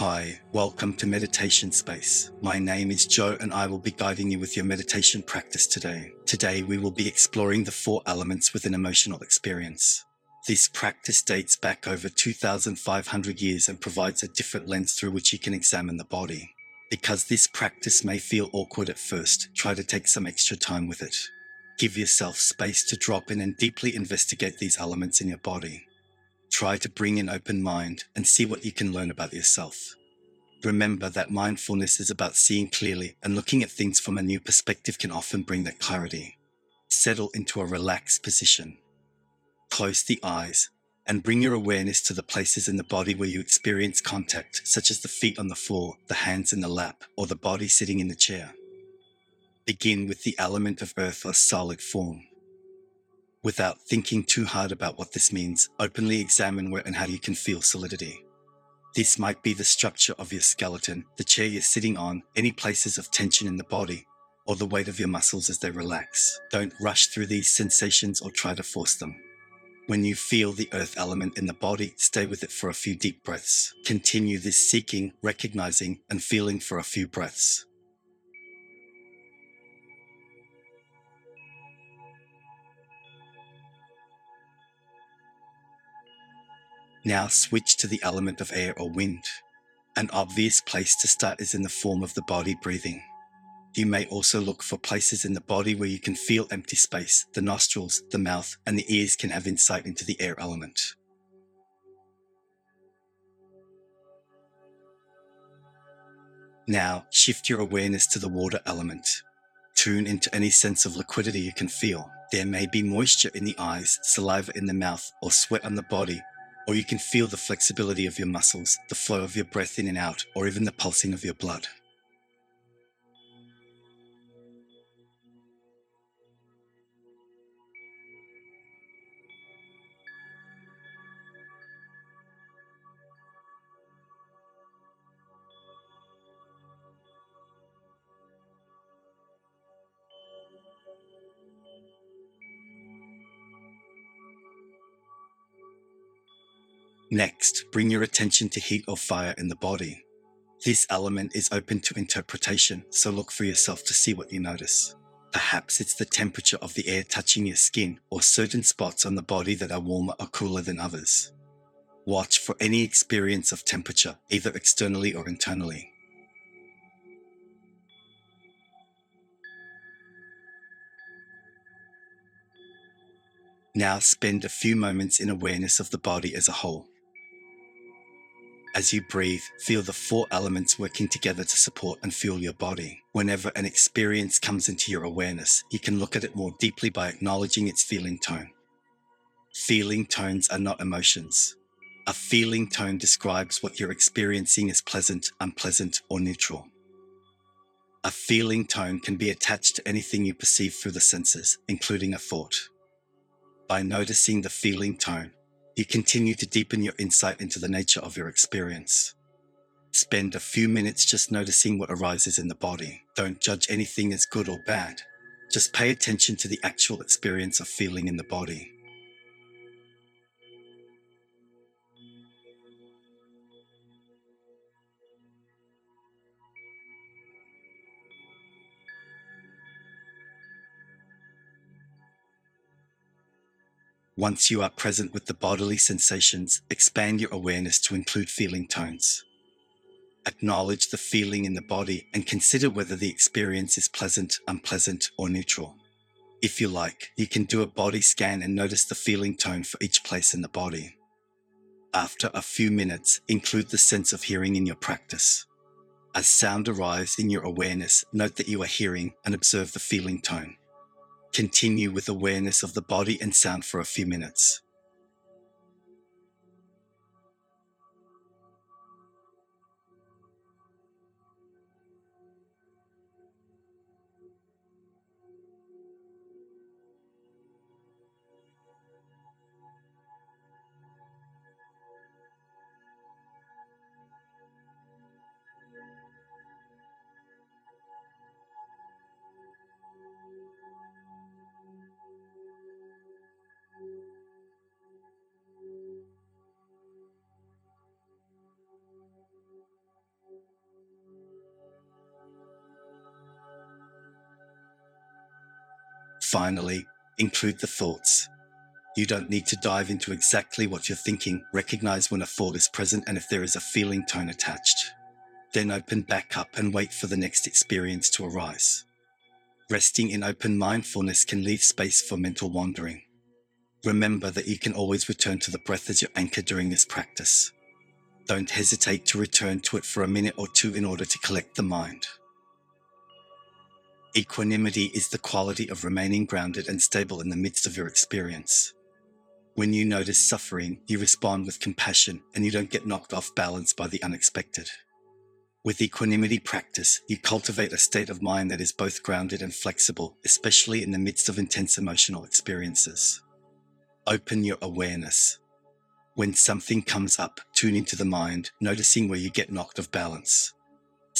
Hi, welcome to Meditation Space. My name is Joe and I will be guiding you with your meditation practice today. Today we will be exploring the four elements within emotional experience. This practice dates back over 2,500 years and provides a different lens through which you can examine the body. Because this practice may feel awkward at first, try to take some extra time with it. Give yourself space to drop in and deeply investigate these elements in your body. Try to bring an open mind and see what you can learn about yourself. Remember that mindfulness is about seeing clearly and looking at things from a new perspective can often bring that clarity. Settle into a relaxed position. Close the eyes and bring your awareness to the places in the body where you experience contact, such as the feet on the floor, the hands in the lap, or the body sitting in the chair. Begin with the element of earth or solid form. Without thinking too hard about what this means, openly examine where and how you can feel solidity. This might be the structure of your skeleton, the chair you're sitting on, any places of tension in the body, or the weight of your muscles as they relax. Don't rush through these sensations or try to force them. When you feel the earth element in the body, stay with it for a few deep breaths. Continue this seeking, recognizing, and feeling for a few breaths. Now switch to the element of air or wind. An obvious place to start is in the form of the body breathing. You may also look for places in the body where you can feel empty space. The nostrils, the mouth, and the ears can have insight into the air element. Now shift your awareness to the water element. Tune into any sense of liquidity you can feel. There may be moisture in the eyes, saliva in the mouth, or sweat on the body or you can feel the flexibility of your muscles, the flow of your breath in and out, or even the pulsing of your blood. Next, bring your attention to heat or fire in the body. This element is open to interpretation, so look for yourself to see what you notice. Perhaps it's the temperature of the air touching your skin or certain spots on the body that are warmer or cooler than others. Watch for any experience of temperature, either externally or internally. Now spend a few moments in awareness of the body as a whole. As you breathe, feel the four elements working together to support and fuel your body. Whenever an experience comes into your awareness, you can look at it more deeply by acknowledging its feeling tone. Feeling tones are not emotions. A feeling tone describes what you're experiencing as pleasant, unpleasant, or neutral. A feeling tone can be attached to anything you perceive through the senses, including a thought. By noticing the feeling tone, you continue to deepen your insight into the nature of your experience. Spend a few minutes just noticing what arises in the body. Don't judge anything as good or bad. Just pay attention to the actual experience of feeling in the body. Once you are present with the bodily sensations, expand your awareness to include feeling tones. Acknowledge the feeling in the body and consider whether the experience is pleasant, unpleasant, or neutral. If you like, you can do a body scan and notice the feeling tone for each place in the body. After a few minutes, include the sense of hearing in your practice. As sound arrives in your awareness, note that you are hearing and observe the feeling tone. Continue with awareness of the body and sound for a few minutes. Finally, include the thoughts. You don't need to dive into exactly what you're thinking. Recognize when a thought is present and if there is a feeling tone attached. Then open back up and wait for the next experience to arise. Resting in open mindfulness can leave space for mental wandering. Remember that you can always return to the breath as your anchor during this practice. Don't hesitate to return to it for a minute or two in order to collect the mind. Equanimity is the quality of remaining grounded and stable in the midst of your experience. When you notice suffering, you respond with compassion and you don't get knocked off balance by the unexpected. With equanimity practice, you cultivate a state of mind that is both grounded and flexible, especially in the midst of intense emotional experiences. Open your awareness. When something comes up, tune into the mind, noticing where you get knocked off balance.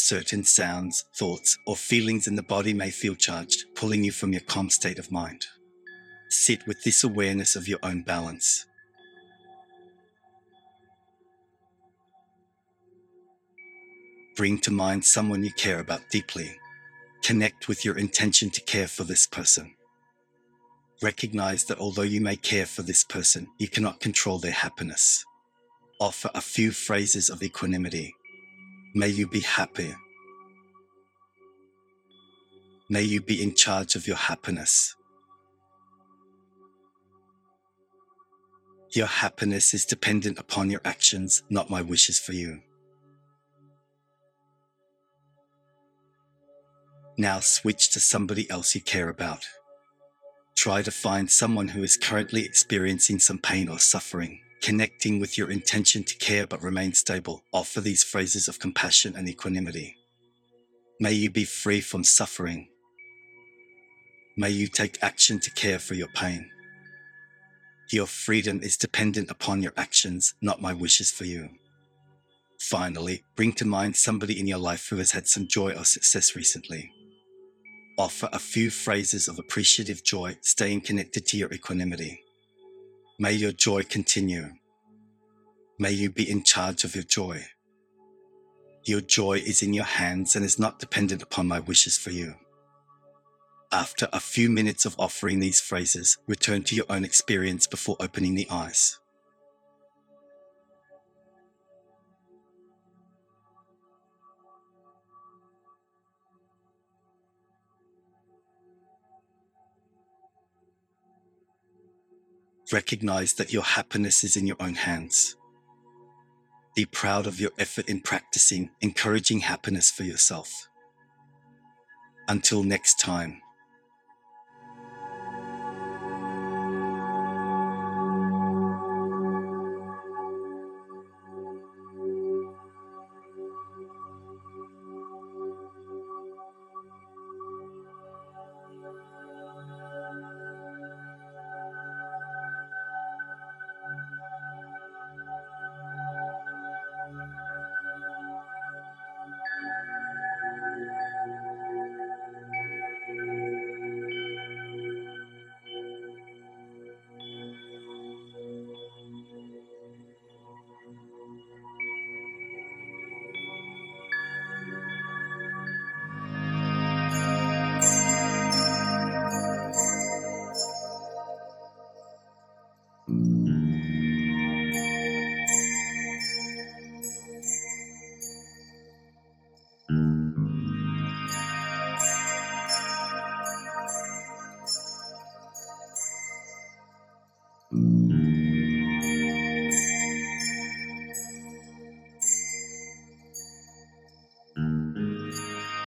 Certain sounds, thoughts, or feelings in the body may feel charged, pulling you from your calm state of mind. Sit with this awareness of your own balance. Bring to mind someone you care about deeply. Connect with your intention to care for this person. Recognize that although you may care for this person, you cannot control their happiness. Offer a few phrases of equanimity. May you be happy. May you be in charge of your happiness. Your happiness is dependent upon your actions, not my wishes for you. Now switch to somebody else you care about. Try to find someone who is currently experiencing some pain or suffering. Connecting with your intention to care but remain stable. Offer these phrases of compassion and equanimity. May you be free from suffering. May you take action to care for your pain. Your freedom is dependent upon your actions, not my wishes for you. Finally, bring to mind somebody in your life who has had some joy or success recently offer a few phrases of appreciative joy, staying connected to your equanimity. May your joy continue. May you be in charge of your joy. Your joy is in your hands and is not dependent upon my wishes for you. After a few minutes of offering these phrases, return to your own experience before opening the eyes. Recognize that your happiness is in your own hands. Be proud of your effort in practicing, encouraging happiness for yourself. Until next time.